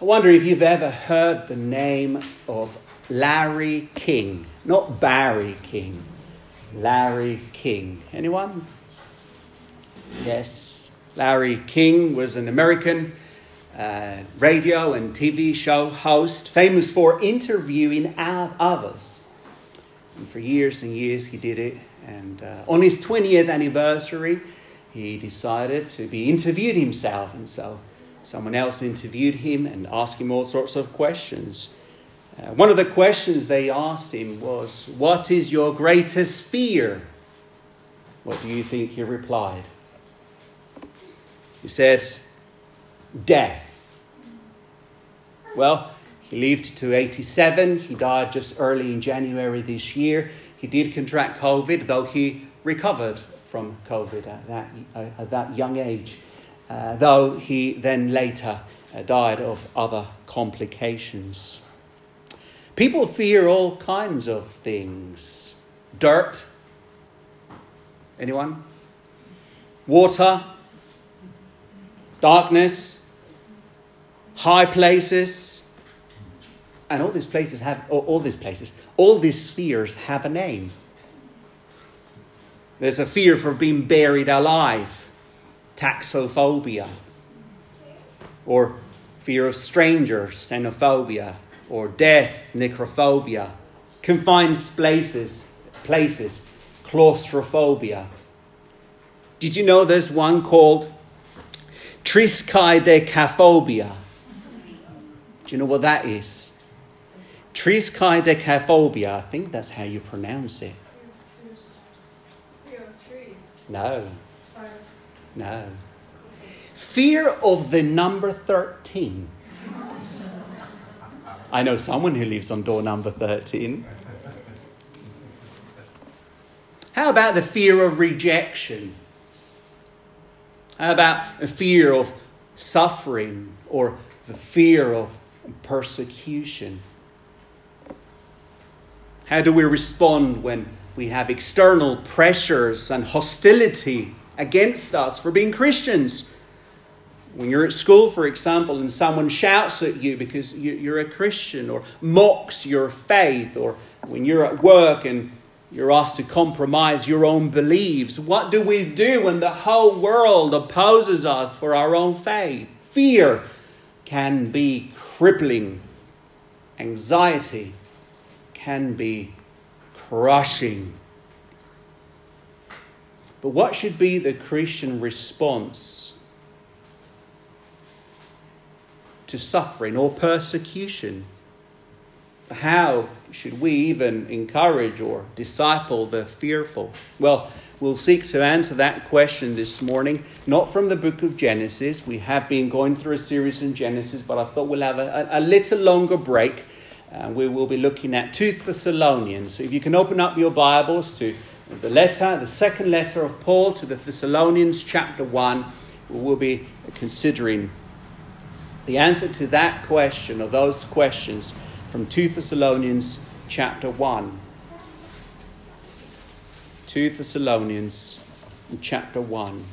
I wonder if you've ever heard the name of Larry King. Not Barry King, Larry King. Anyone? Yes. Larry King was an American uh, radio and TV show host, famous for interviewing others. And for years and years he did it. And uh, on his 20th anniversary, he decided to be interviewed himself. And so Someone else interviewed him and asked him all sorts of questions. Uh, one of the questions they asked him was, What is your greatest fear? What do you think he replied? He said, Death. Well, he lived to 87. He died just early in January this year. He did contract COVID, though he recovered from COVID at that, at that young age. Uh, though he then later uh, died of other complications. People fear all kinds of things dirt. Anyone? Water, darkness, high places, and all these places have all, all these places, all these fears have a name. There's a fear for being buried alive taphophobia, or fear of strangers, xenophobia, or death, necrophobia, confined places, places, claustrophobia. Did you know there's one called triskaidekaphobia? Do you know what that is? Triskaidekaphobia, I think that's how you pronounce it. No. No. Fear of the number 13. I know someone who lives on door number 13. How about the fear of rejection? How about the fear of suffering or the fear of persecution? How do we respond when we have external pressures and hostility against us for being Christians. When you're at school, for example, and someone shouts at you because you're a Christian or mocks your faith, or when you're at work and you're asked to compromise your own beliefs, what do we do when the whole world opposes us for our own faith? Fear can be crippling, anxiety can be crushing. But what should be the Christian response to suffering or persecution? How should we even encourage or disciple the fearful? Well, we'll seek to answer that question this morning, not from the book of Genesis. We have been going through a series in Genesis, but I thought we'll have a, a little longer break. And we will be looking at 2 Thessalonians. So if you can open up your Bibles to the letter, the second letter of Paul to the Thessalonians, chapter 1, we'll be considering the answer to that question or those questions from 2 Thessalonians chapter 1. 2 Thessalonians chapter 1.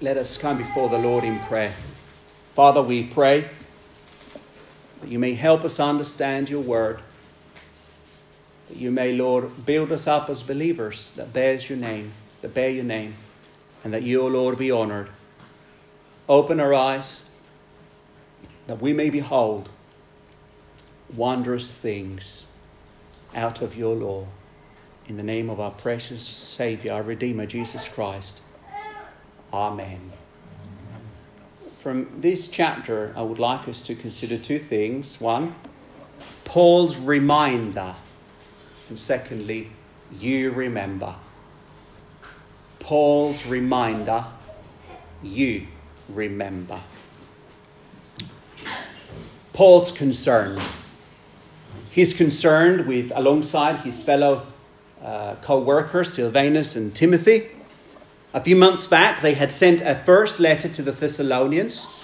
Let us come before the Lord in prayer. Father, we pray that you may help us understand your word, that you may, Lord, build us up as believers that bears your name, that bear your name, and that you, O Lord, be honored. Open our eyes that we may behold wondrous things out of your law. In the name of our precious Savior, our Redeemer, Jesus Christ. Amen. From this chapter, I would like us to consider two things. One, Paul's reminder. And secondly, you remember. Paul's reminder, you remember. Paul's concern. He's concerned with, alongside his fellow uh, co workers, Silvanus and Timothy, a few months back, they had sent a first letter to the Thessalonians,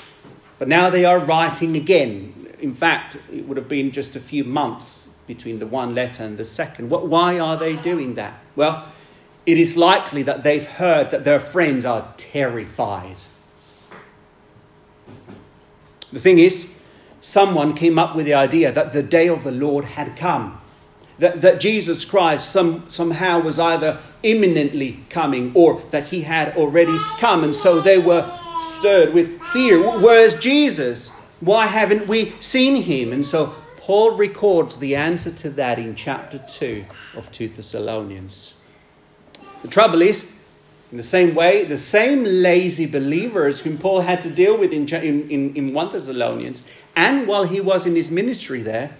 but now they are writing again. In fact, it would have been just a few months between the one letter and the second. What, why are they doing that? Well, it is likely that they've heard that their friends are terrified. The thing is, someone came up with the idea that the day of the Lord had come. That, that Jesus Christ some, somehow was either imminently coming or that he had already come. And so they were stirred with fear. Where's Jesus, why haven't we seen him? And so Paul records the answer to that in chapter 2 of 2 Thessalonians. The trouble is, in the same way, the same lazy believers whom Paul had to deal with in, in, in 1 Thessalonians, and while he was in his ministry there,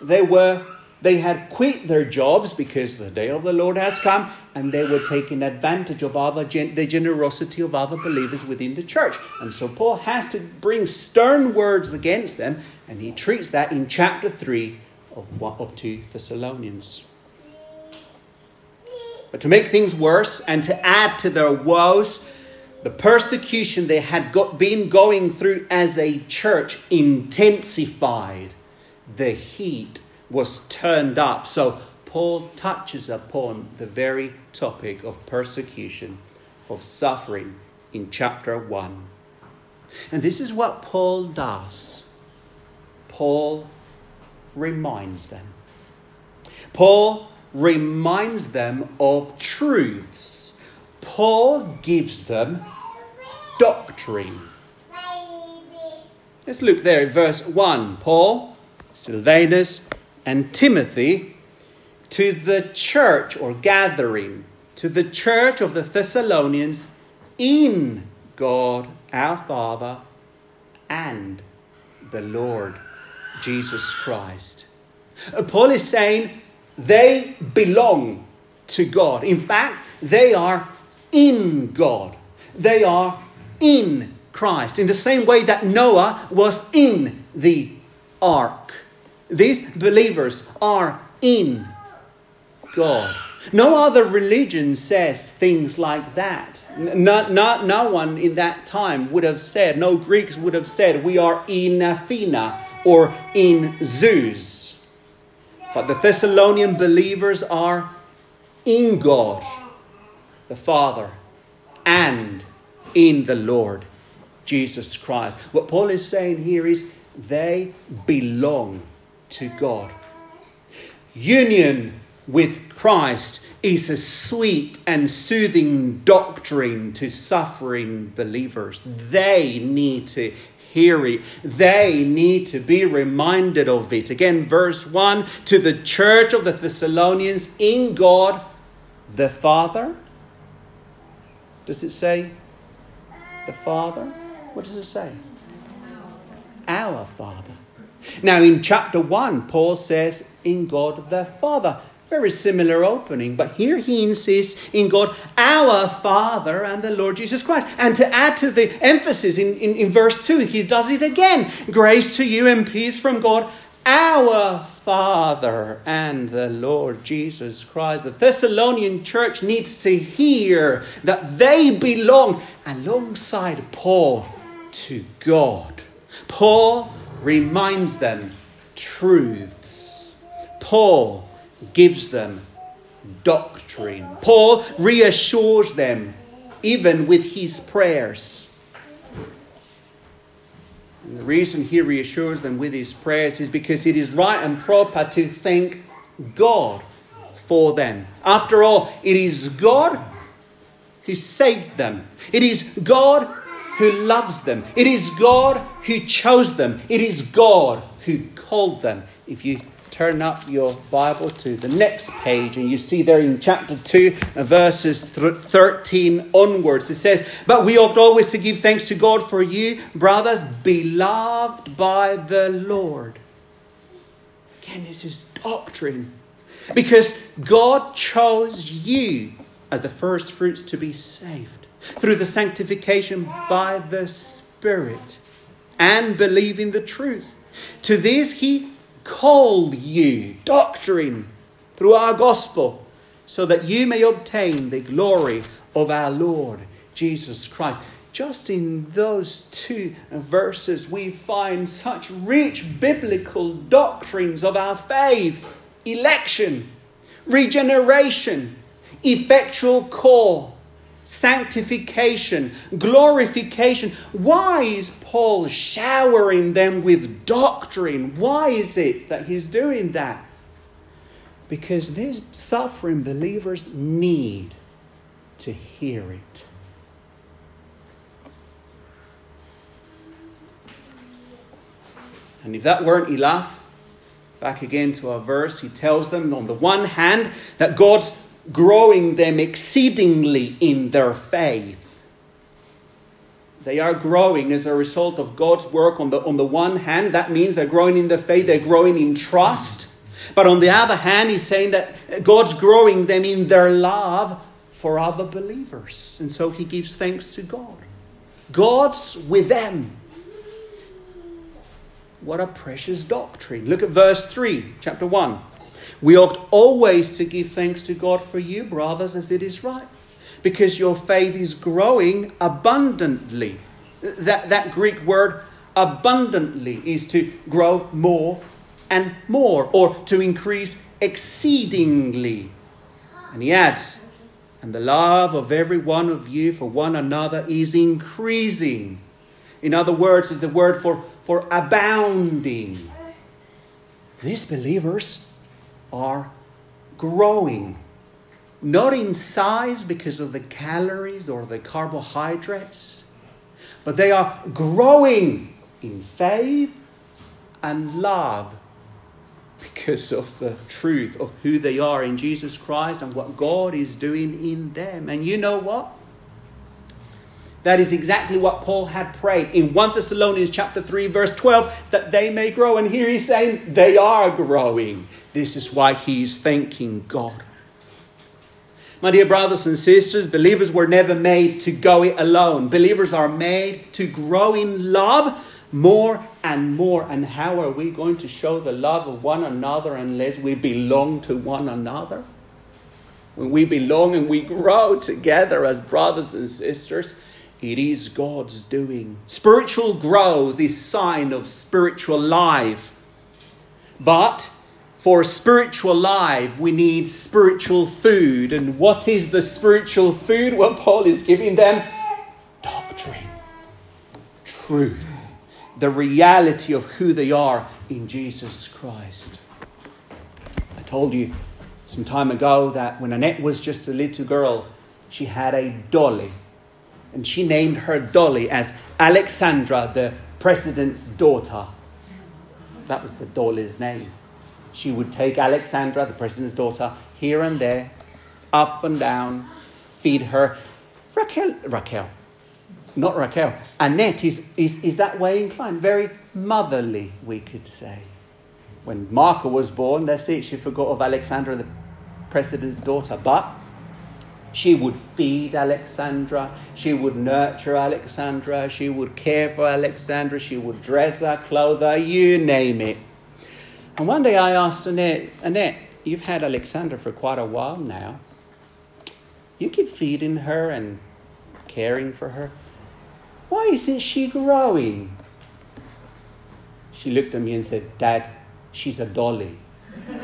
they were they had quit their jobs because the day of the Lord has come, and they were taking advantage of other the generosity of other believers within the church. And so Paul has to bring stern words against them, and he treats that in chapter 3 of, of 2 Thessalonians. But to make things worse and to add to their woes, the persecution they had got, been going through as a church intensified. The heat was turned up. So Paul touches upon the very topic of persecution, of suffering in chapter 1. And this is what Paul does. Paul reminds them. Paul reminds them of truths. Paul gives them doctrine. Let's look there at verse 1. Paul, Silvanus, and Timothy to the church or gathering, to the church of the Thessalonians in God our Father and the Lord Jesus Christ. Uh, Paul is saying they belong to God. In fact, they are in God. They are in Christ. In the same way that Noah was in the ark. These believers are in God. No other religion says things like that. Not, no, no one in that time would have said, no Greeks would have said, we are in Athena or in Zeus. But the Thessalonian believers are in God, the Father, and in the Lord Jesus Christ. What Paul is saying here is they belong to God. Union with Christ is a sweet and soothing doctrine to suffering believers. They need to hear it. They need to be reminded of it. Again, verse 1 to the church of the Thessalonians in God the Father. Does it say the Father? What does it say? Our Father. Now, in chapter 1, Paul says, in God the Father. Very similar opening, but here he insists in God, our Father, and the Lord Jesus Christ. And to add to the emphasis in, in, in verse 2, he does it again grace to you and peace from God, our Father, and the Lord Jesus Christ. The Thessalonian church needs to hear that they belong alongside Paul to God. Paul reminds them truths. Paul gives them doctrine. Paul reassures them, even with his prayers. And the reason he reassures them with his prayers is because it is right and proper to thank God for them. After all, it is God who saved them. It is God who loves them. It is God who chose them. It is God who called them. If you turn up your Bible to the next page and you see there in chapter 2, verses 13 onwards, it says, But we ought always to give thanks to God for you, brothers, beloved by the Lord. Again, this is doctrine. Because God chose you as the first fruits to be saved through the sanctification by the Spirit and believing the truth. To this he called you, doctrine, through our gospel, so that you may obtain the glory of our Lord Jesus Christ. just in those two verses, we find such rich biblical doctrines of our faith election, regeneration, effectual call, sanctification, glorification. Why is Paul showering them with doctrine? Why is it that he's doing that? Because these suffering believers need to hear it. And if that weren't enough, back again to our verse, he tells them on the one hand that God's growing them exceedingly in their faith. They are growing as a result of God's work on the, on the one hand. That means they're growing in the faith, they're growing in trust. But on the other hand, he's saying that God's growing them in their love for other believers. And so he gives thanks to God. God's with them. What a precious doctrine. Look at verse 3, chapter 1. We ought always to give thanks to God for you, brothers, as it is right, because your faith is growing abundantly. That, that Greek word abundantly is to grow more and more, or to increase exceedingly. And he adds, and the love of every one of you for one another is increasing. In other words, is the word for for abounding. These believers are growing, not in size because of the calories or the carbohydrates, but they are growing in faith and love because of the truth of who they are in Jesus Christ and what God is doing in them. And you know what? That is exactly what Paul had prayed in 1 Thessalonians chapter 3 verse 12 that they may grow and here he's saying they are growing. This is why he is thanking God. My dear brothers and sisters, believers were never made to go it alone. Believers are made to grow in love more and more. And how are we going to show the love of one another unless we belong to one another? When we belong and we grow together as brothers and sisters, it is God's doing. Spiritual growth is sign of spiritual life. But for a spiritual life, we need spiritual food. And what is the spiritual food? Well, Paul is giving them doctrine, truth, the reality of who they are in Jesus Christ. I told you some time ago that when Annette was just a little girl, she had a dolly and she named her dolly as Alexandra, the president's daughter. That was the dolly's name. She would take Alexandra, the president's daughter, here and there, up and down, feed her. Raquel, Raquel, not Raquel. Annette is, is, is that way inclined, very motherly, we could say. When Marco was born, that's it, she forgot of Alexandra, the president's daughter. But she would feed Alexandra. She would nurture Alexandra. She would care for Alexandra. She would dress her, clothe her, you name it. And one day I asked Annette, Annette, you've had Alexandra for quite a while now. You keep feeding her and caring for her. Why isn't she growing? She looked at me and said, Dad, she's a dolly.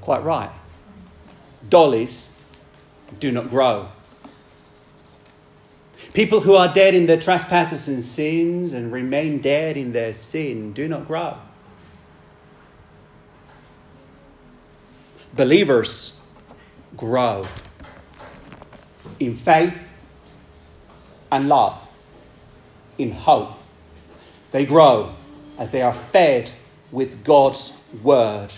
quite right. Dollies do not grow. People who are dead in their trespasses and sins and remain dead in their sin do not grow. Believers grow in faith and love, in hope. They grow as they are fed with God's word.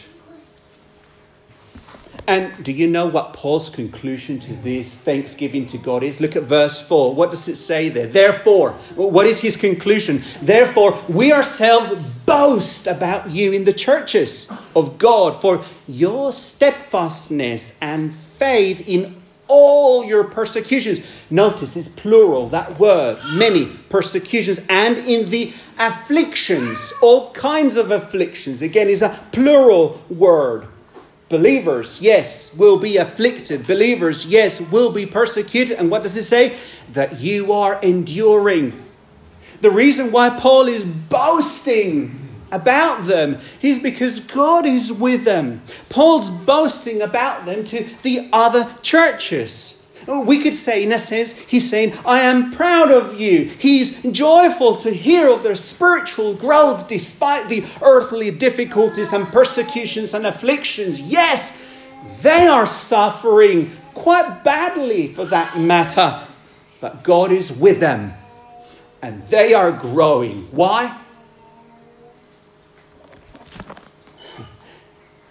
And do you know what Paul's conclusion to this thanksgiving to God is? Look at verse 4. What does it say there? Therefore, what is his conclusion? Therefore, we ourselves boast about you in the churches of God for your steadfastness and faith in all your persecutions. Notice it's plural, that word, many persecutions, and in the afflictions, all kinds of afflictions. Again, is a plural word Believers, yes, will be afflicted. Believers, yes, will be persecuted. And what does it say? That you are enduring. The reason why Paul is boasting about them is because God is with them. Paul's boasting about them to the other churches. Oh, we could say, in a sense, he's saying, I am proud of you. He's joyful to hear of their spiritual growth despite the earthly difficulties and persecutions and afflictions. Yes, they are suffering quite badly for that matter, but God is with them and they are growing. Why?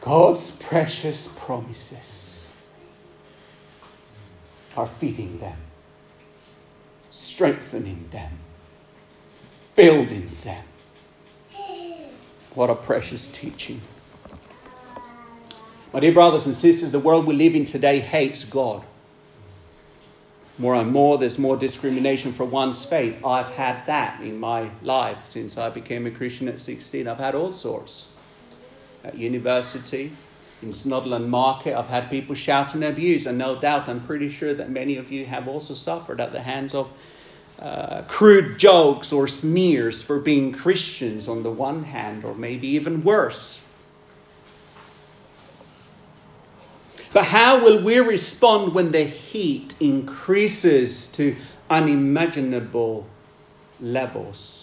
God's precious promises are feeding them, strengthening them, building them. What a precious teaching. My dear brothers and sisters, the world we live in today hates God. More and more, there's more discrimination for one's faith. I've had that in my life since I became a Christian at 16. I've had all sorts. At university, in Snodland Market, I've had people shout and abuse, and no doubt I'm pretty sure that many of you have also suffered at the hands of uh, crude jokes or smears for being Christians on the one hand, or maybe even worse. But how will we respond when the heat increases to unimaginable levels?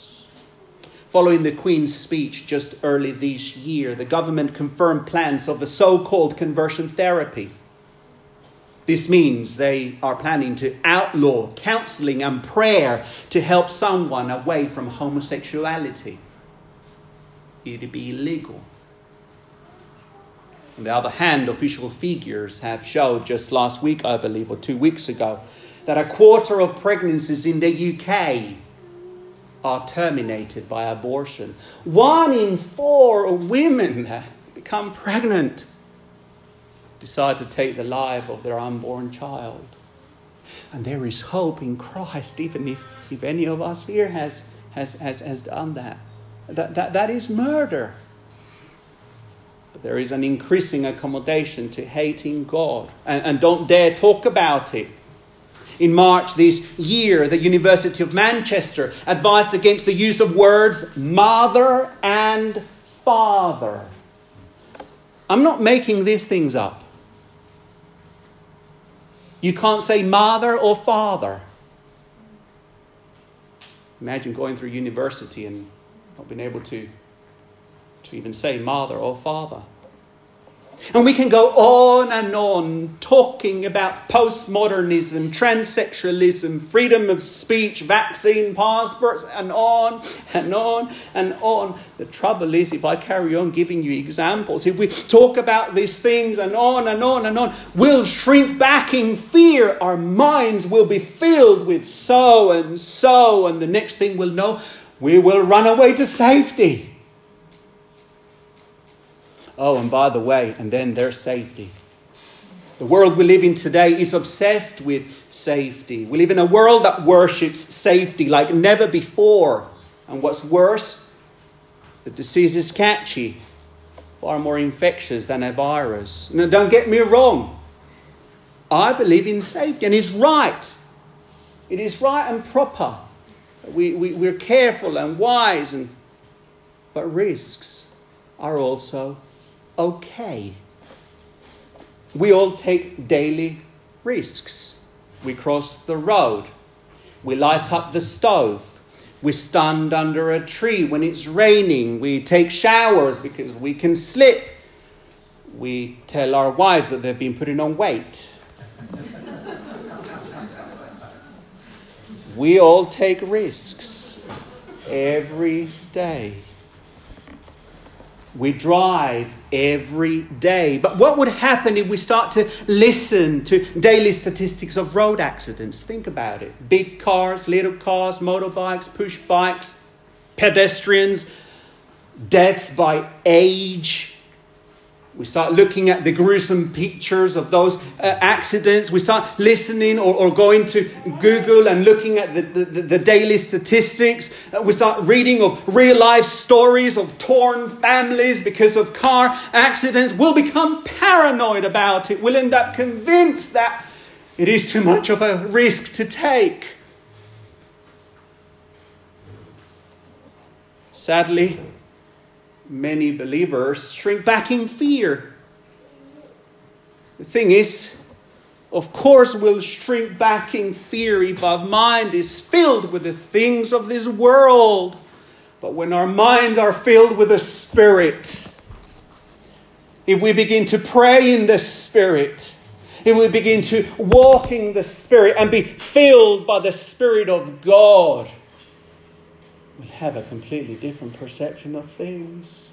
Following the Queen's speech just early this year, the government confirmed plans of the so called conversion therapy. This means they are planning to outlaw counseling and prayer to help someone away from homosexuality. It'd be illegal. On the other hand, official figures have showed just last week, I believe, or two weeks ago, that a quarter of pregnancies in the UK are terminated by abortion. One in four women that become pregnant decide to take the life of their unborn child. And there is hope in Christ, even if, if any of us here has, has, has, has done that. That, that. that is murder. But there is an increasing accommodation to hating God. And, and don't dare talk about it in March this year, the University of Manchester advised against the use of words mother and father. I'm not making these things up. You can't say mother or father. Imagine going through university and not being able to, to even say mother or father. And we can go on and on talking about postmodernism, transsexualism, freedom of speech, vaccine passports, and on and on and on. The trouble is, if I carry on giving you examples, if we talk about these things and on and on and on, we'll shrink back in fear. Our minds will be filled with so and so, and the next thing we'll know, we will run away to safety. Oh, and by the way, and then their safety. The world we live in today is obsessed with safety. We live in a world that worships safety like never before. And what's worse, the disease is catchy, far more infectious than a virus. Now, don't get me wrong. I believe in safety, and it's right. It is right and proper. We, we, we're careful and wise, and, but risks are also okay. We all take daily risks. We cross the road. We light up the stove. We stand under a tree when it's raining. We take showers because we can slip. We tell our wives that they've been putting on weight. we all take risks every day. We drive every day. But what would happen if we start to listen to daily statistics of road accidents? Think about it. Big cars, little cars, motorbikes, push bikes, pedestrians, deaths by age, We start looking at the gruesome pictures of those uh, accidents. We start listening or, or, going to Google and looking at the, the, the daily statistics. Uh, we start reading of real life stories of torn families because of car accidents. We'll become paranoid about it. We'll end up convinced that it is too much of a risk to take. Sadly, many believers shrink back in fear. The thing is, of course, we'll shrink back in fear if our mind is filled with the things of this world. But when our minds are filled with the Spirit, if we begin to pray in the Spirit, if we begin to walk in the Spirit and be filled by the Spirit of God, we'll have a completely different perception of things.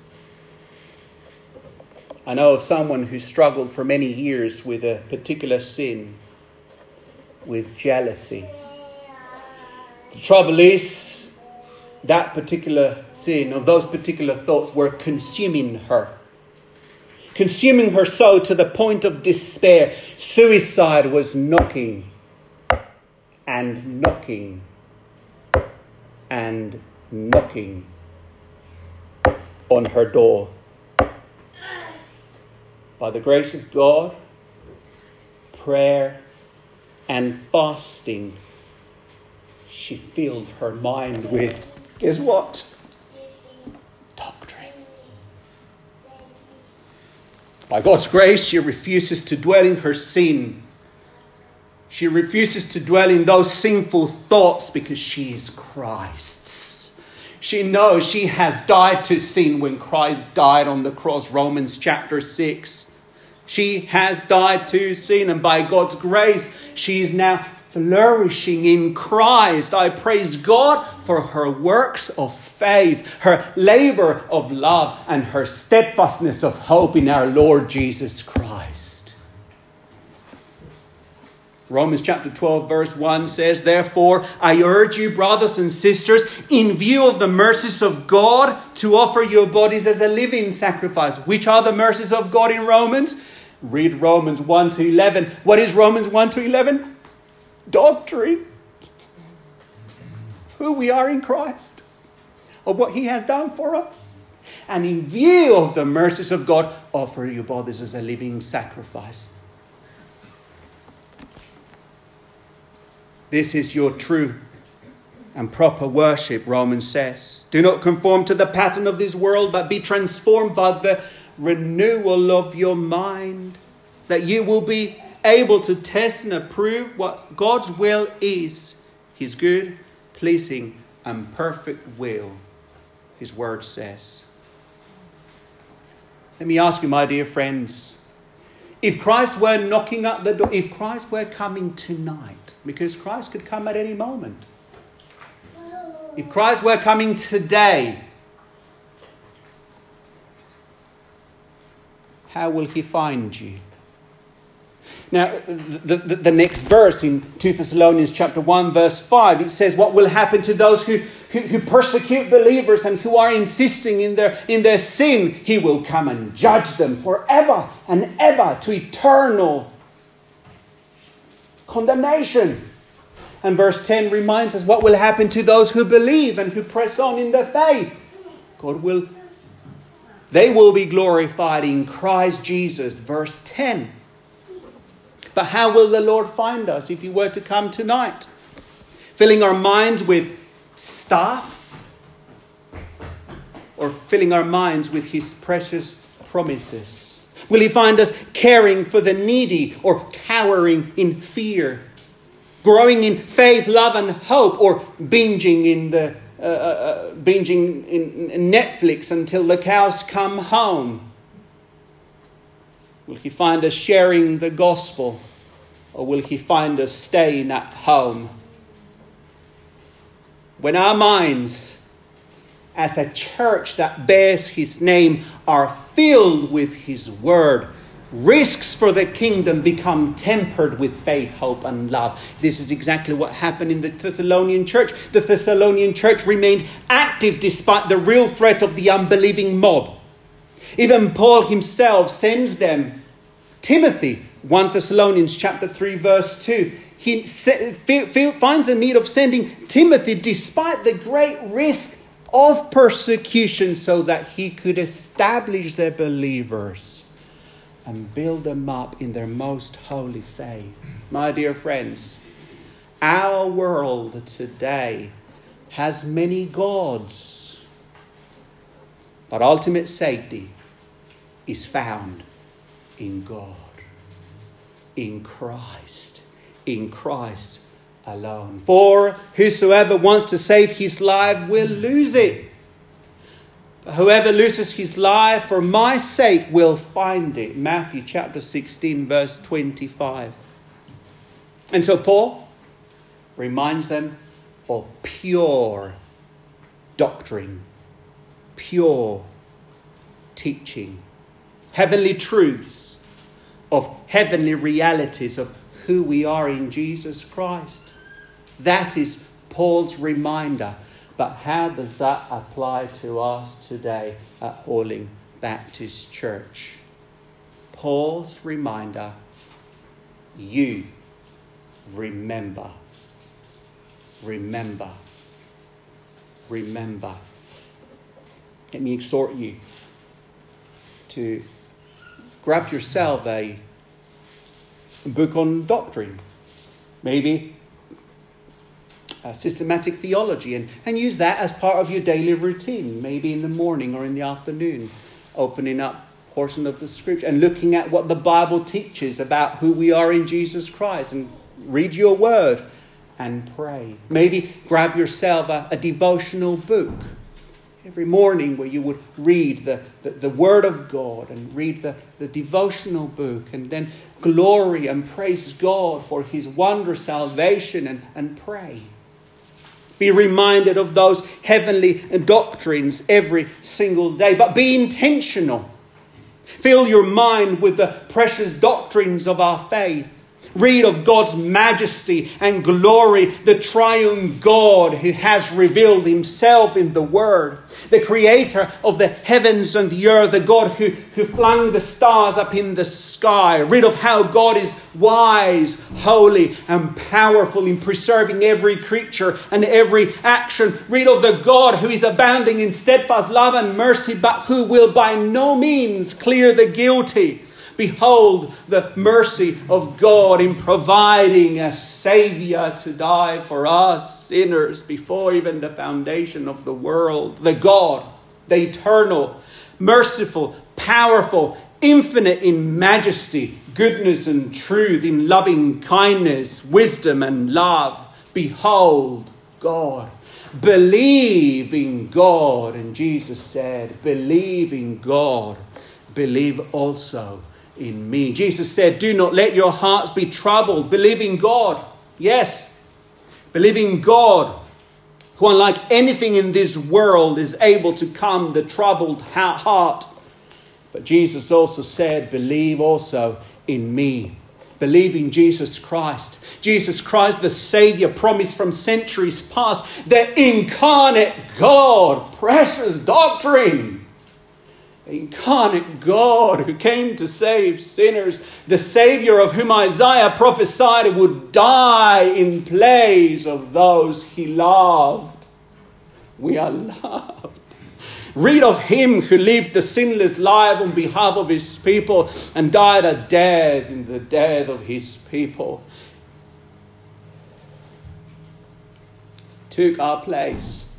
I know of someone who struggled for many years with a particular sin, with jealousy. The trouble is, that particular sin or those particular thoughts were consuming her, consuming her soul to the point of despair. Suicide was knocking and knocking and knocking on her door by the grace of God, prayer, and fasting, she filled her mind with, guess what? Doctrine. By God's grace, she refuses to dwell in her sin. She refuses to dwell in those sinful thoughts because she is Christ's. She knows she has died to sin when Christ died on the cross, Romans chapter 6. She has died to sin, and by God's grace, she is now flourishing in Christ. I praise God for her works of faith, her labor of love, and her steadfastness of hope in our Lord Jesus Christ. Romans chapter 12, verse 1 says, Therefore, I urge you, brothers and sisters, in view of the mercies of God, to offer your bodies as a living sacrifice. Which are the mercies of God in Romans? Read Romans 1 to 11. What is Romans 1 to 11? Doctrine. Who we are in Christ, of what He has done for us. And in view of the mercies of God, offer your bodies as a living sacrifice. This is your true and proper worship, Romans says. Do not conform to the pattern of this world, but be transformed by the renewal of your mind, that you will be able to test and approve what God's will is, his good, pleasing, and perfect will, his word says. Let me ask you, my dear friends, if Christ were knocking at the door, if Christ were coming tonight, because Christ could come at any moment. If Christ were coming today, how will he find you? Now, the, the, the, next verse in 2 Thessalonians chapter 1, verse 5, it says, What will happen to those who, who, who, persecute believers and who are insisting in their, in their sin? He will come and judge them forever and ever to eternal condemnation. And verse 10 reminds us what will happen to those who believe and who press on in their faith. God will, they will be glorified in Christ Jesus. Verse 10. But how will the Lord find us if He were to come tonight? Filling our minds with stuff or filling our minds with His precious promises? Will He find us caring for the needy or cowering in fear? Growing in faith, love, and hope, or binging in the uh, uh, uh binging in Netflix until the cows come home? Will he find us sharing the gospel or will he find us staying at home? When our minds, as a church that bears his name, are filled with his word, risks for the kingdom become tempered with faith, hope, and love. This is exactly what happened in the Thessalonian church. The Thessalonian church remained active despite the real threat of the unbelieving mob. Even Paul himself sends them Timothy, 1 Thessalonians chapter 3 verse 2. He finds the need of sending Timothy despite the great risk of persecution so that he could establish the believers and build them up in their most holy faith. My dear friends, our world today has many gods, but ultimate safety is found in God, in Christ, in Christ alone. For whosoever wants to save his life will lose it. But whoever loses his life for my sake will find it. Matthew chapter 16, verse 25. And so Paul reminds them of pure doctrine, pure teaching, heavenly truths, of heavenly realities of who we are in Jesus Christ. That is Paul's reminder. But how does that apply to us today at Hollington Baptist Church? Paul's reminder you remember. Remember. Remember. Let me exhort you to grab yourself a book on doctrine, maybe systematic theology, and, and use that as part of your daily routine, maybe in the morning or in the afternoon, opening up portion of the scripture and looking at what the Bible teaches about who we are in Jesus Christ and read your word and pray. Maybe grab yourself a, a devotional book every morning where you would read the, the, the, Word of God and read the, the devotional book and then glory and praise God for His wondrous salvation and, and pray. Be reminded of those heavenly doctrines every single day, but be intentional. Fill your mind with the precious doctrines of our faith. Read of God's majesty and glory, the triune God who has revealed himself in the Word, the creator of the heavens and the earth, the God who, who flung the stars up in the sky. Read of how God is wise, holy, and powerful in preserving every creature and every action. Read of the God who is abounding in steadfast love and mercy, but who will by no means clear the guilty Behold the mercy of God in providing a Savior to die for us sinners before even the foundation of the world. The God, the eternal, merciful, powerful, infinite in majesty, goodness, and truth, in loving kindness, wisdom, and love. Behold God. Believe in God. And Jesus said, Believe in God. Believe also in me. Jesus said, Do not let your hearts be troubled. Believe in God. Yes, believe in God, who, unlike anything in this world, is able to calm the troubled heart. But Jesus also said, Believe also in me. Believe in Jesus Christ. Jesus Christ, the Savior promised from centuries past, the incarnate God. Precious doctrine incarnate God who came to save sinners, the Savior of whom Isaiah prophesied would die in place of those he loved. We are loved. Read of him who lived the sinless life on behalf of his people and died a death in the death of his people. Took our place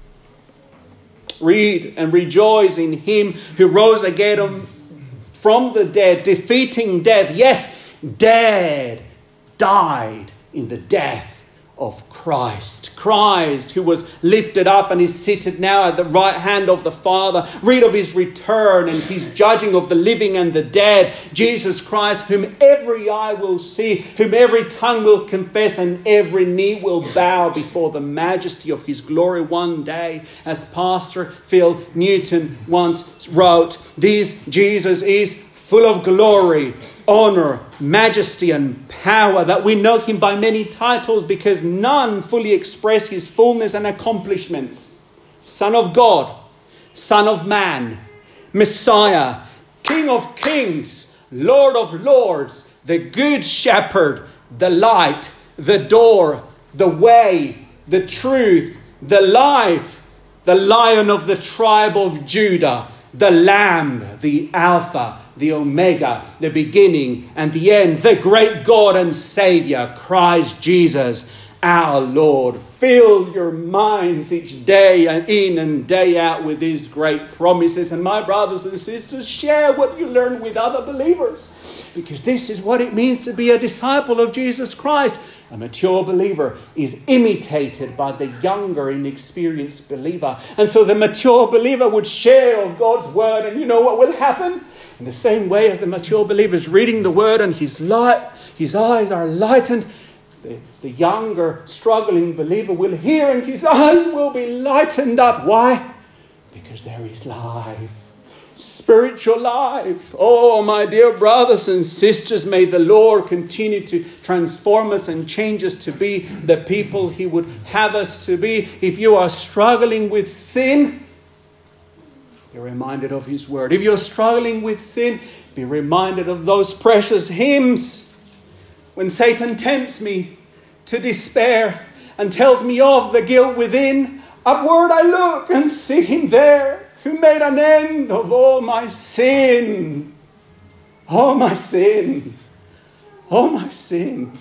read and rejoice in him who rose again from the dead, defeating death. Yes, dead, died in the death of Christ. Christ, who was lifted up and is seated now at the right hand of the Father. Read of his return and his judging of the living and the dead. Jesus Christ, whom every eye will see, whom every tongue will confess, and every knee will bow before the majesty of his glory one day. As Pastor Phil Newton once wrote, This Jesus is full of glory honor, majesty, and power, that we know him by many titles because none fully express his fullness and accomplishments. Son of God, Son of Man, Messiah, King of kings, Lord of lords, the good shepherd, the light, the door, the way, the truth, the life, the lion of the tribe of Judah, the lamb, the alpha, the omega, the beginning and the end, the great God and Savior, Christ Jesus, our Lord. Fill your minds each day and in and day out with these great promises. And my brothers and sisters, share what you learn with other believers. Because this is what it means to be a disciple of Jesus Christ. A mature believer is imitated by the younger, inexperienced believer. And so the mature believer would share of God's word. And you know what will happen? In the same way as the mature believer is reading the word and his, light, his eyes are lightened, the, the younger, struggling believer will hear and his eyes will be lightened up. Why? Because there is life spiritual life. Oh, my dear brothers and sisters, may the Lord continue to transform us and change us to be the people He would have us to be. If you are struggling with sin, be reminded of His Word. If you're struggling with sin, be reminded of those precious hymns. When Satan tempts me to despair and tells me of the guilt within, upward I look and see Him there who made an end of all my sin. All my sin. All my sin.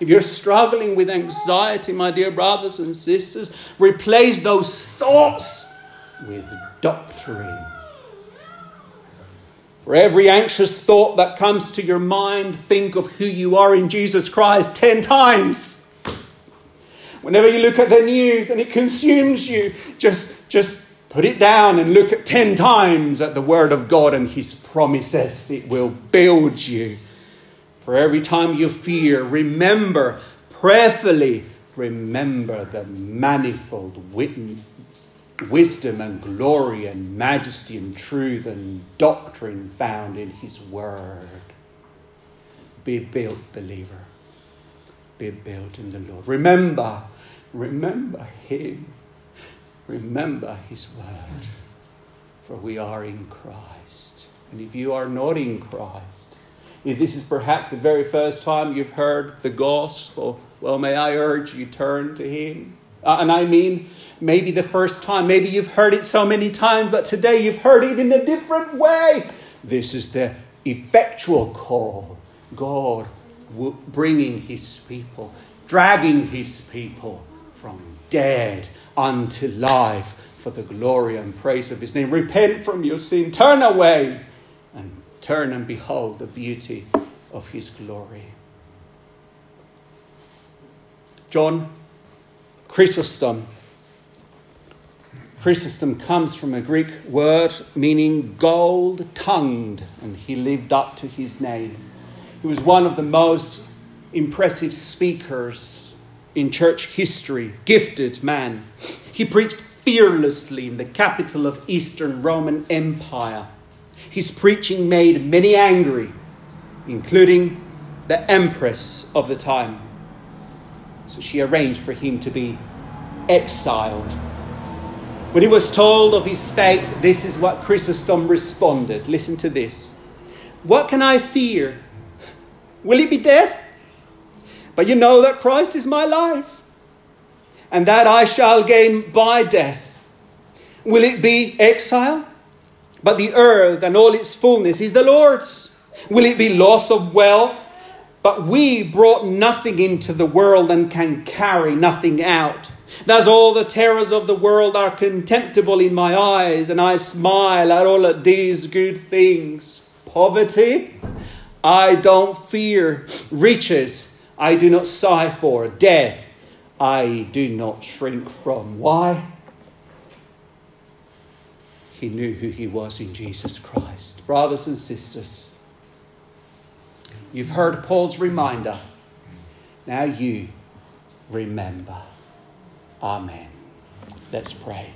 If you're struggling with anxiety, my dear brothers and sisters, replace those thoughts with doctrine. For every anxious thought that comes to your mind, think of who you are in Jesus Christ ten times. Whenever you look at the news and it consumes you, just, just Put it down and look at 10 times at the Word of God and His promises. It will build you. For every time you fear, remember, prayerfully, remember the manifold wisdom and glory and majesty and truth and doctrine found in His Word. Be built, believer. Be built in the Lord. Remember, remember Him. Remember His word, for we are in Christ. And if you are not in Christ, if this is perhaps the very first time you've heard the gospel, well, may I urge you turn to Him. Uh, and I mean, maybe the first time, maybe you've heard it so many times, but today you've heard it in a different way. This is the effectual call. God bringing His people, dragging His people from dead unto life for the glory and praise of his name. Repent from your sin, turn away, and turn and behold the beauty of his glory. John Chrysostom. Chrysostom comes from a Greek word meaning gold tongued, and he lived up to his name. He was one of the most impressive speakers in church history, gifted man. He preached fearlessly in the capital of Eastern Roman Empire. His preaching made many angry, including the empress of the time. So she arranged for him to be exiled. When he was told of his fate, this is what Chrysostom responded. Listen to this. What can I fear? Will it be death? But you know that Christ is my life, and that I shall gain by death. Will it be exile? But the earth and all its fullness is the Lord's. Will it be loss of wealth? But we brought nothing into the world and can carry nothing out. Thus, all the terrors of the world are contemptible in my eyes, and I smile at all of these good things. Poverty, I don't fear. Riches, I do not sigh for death. I do not shrink from. Why? He knew who he was in Jesus Christ. Brothers and sisters, you've heard Paul's reminder. Now you remember. Amen. Let's pray.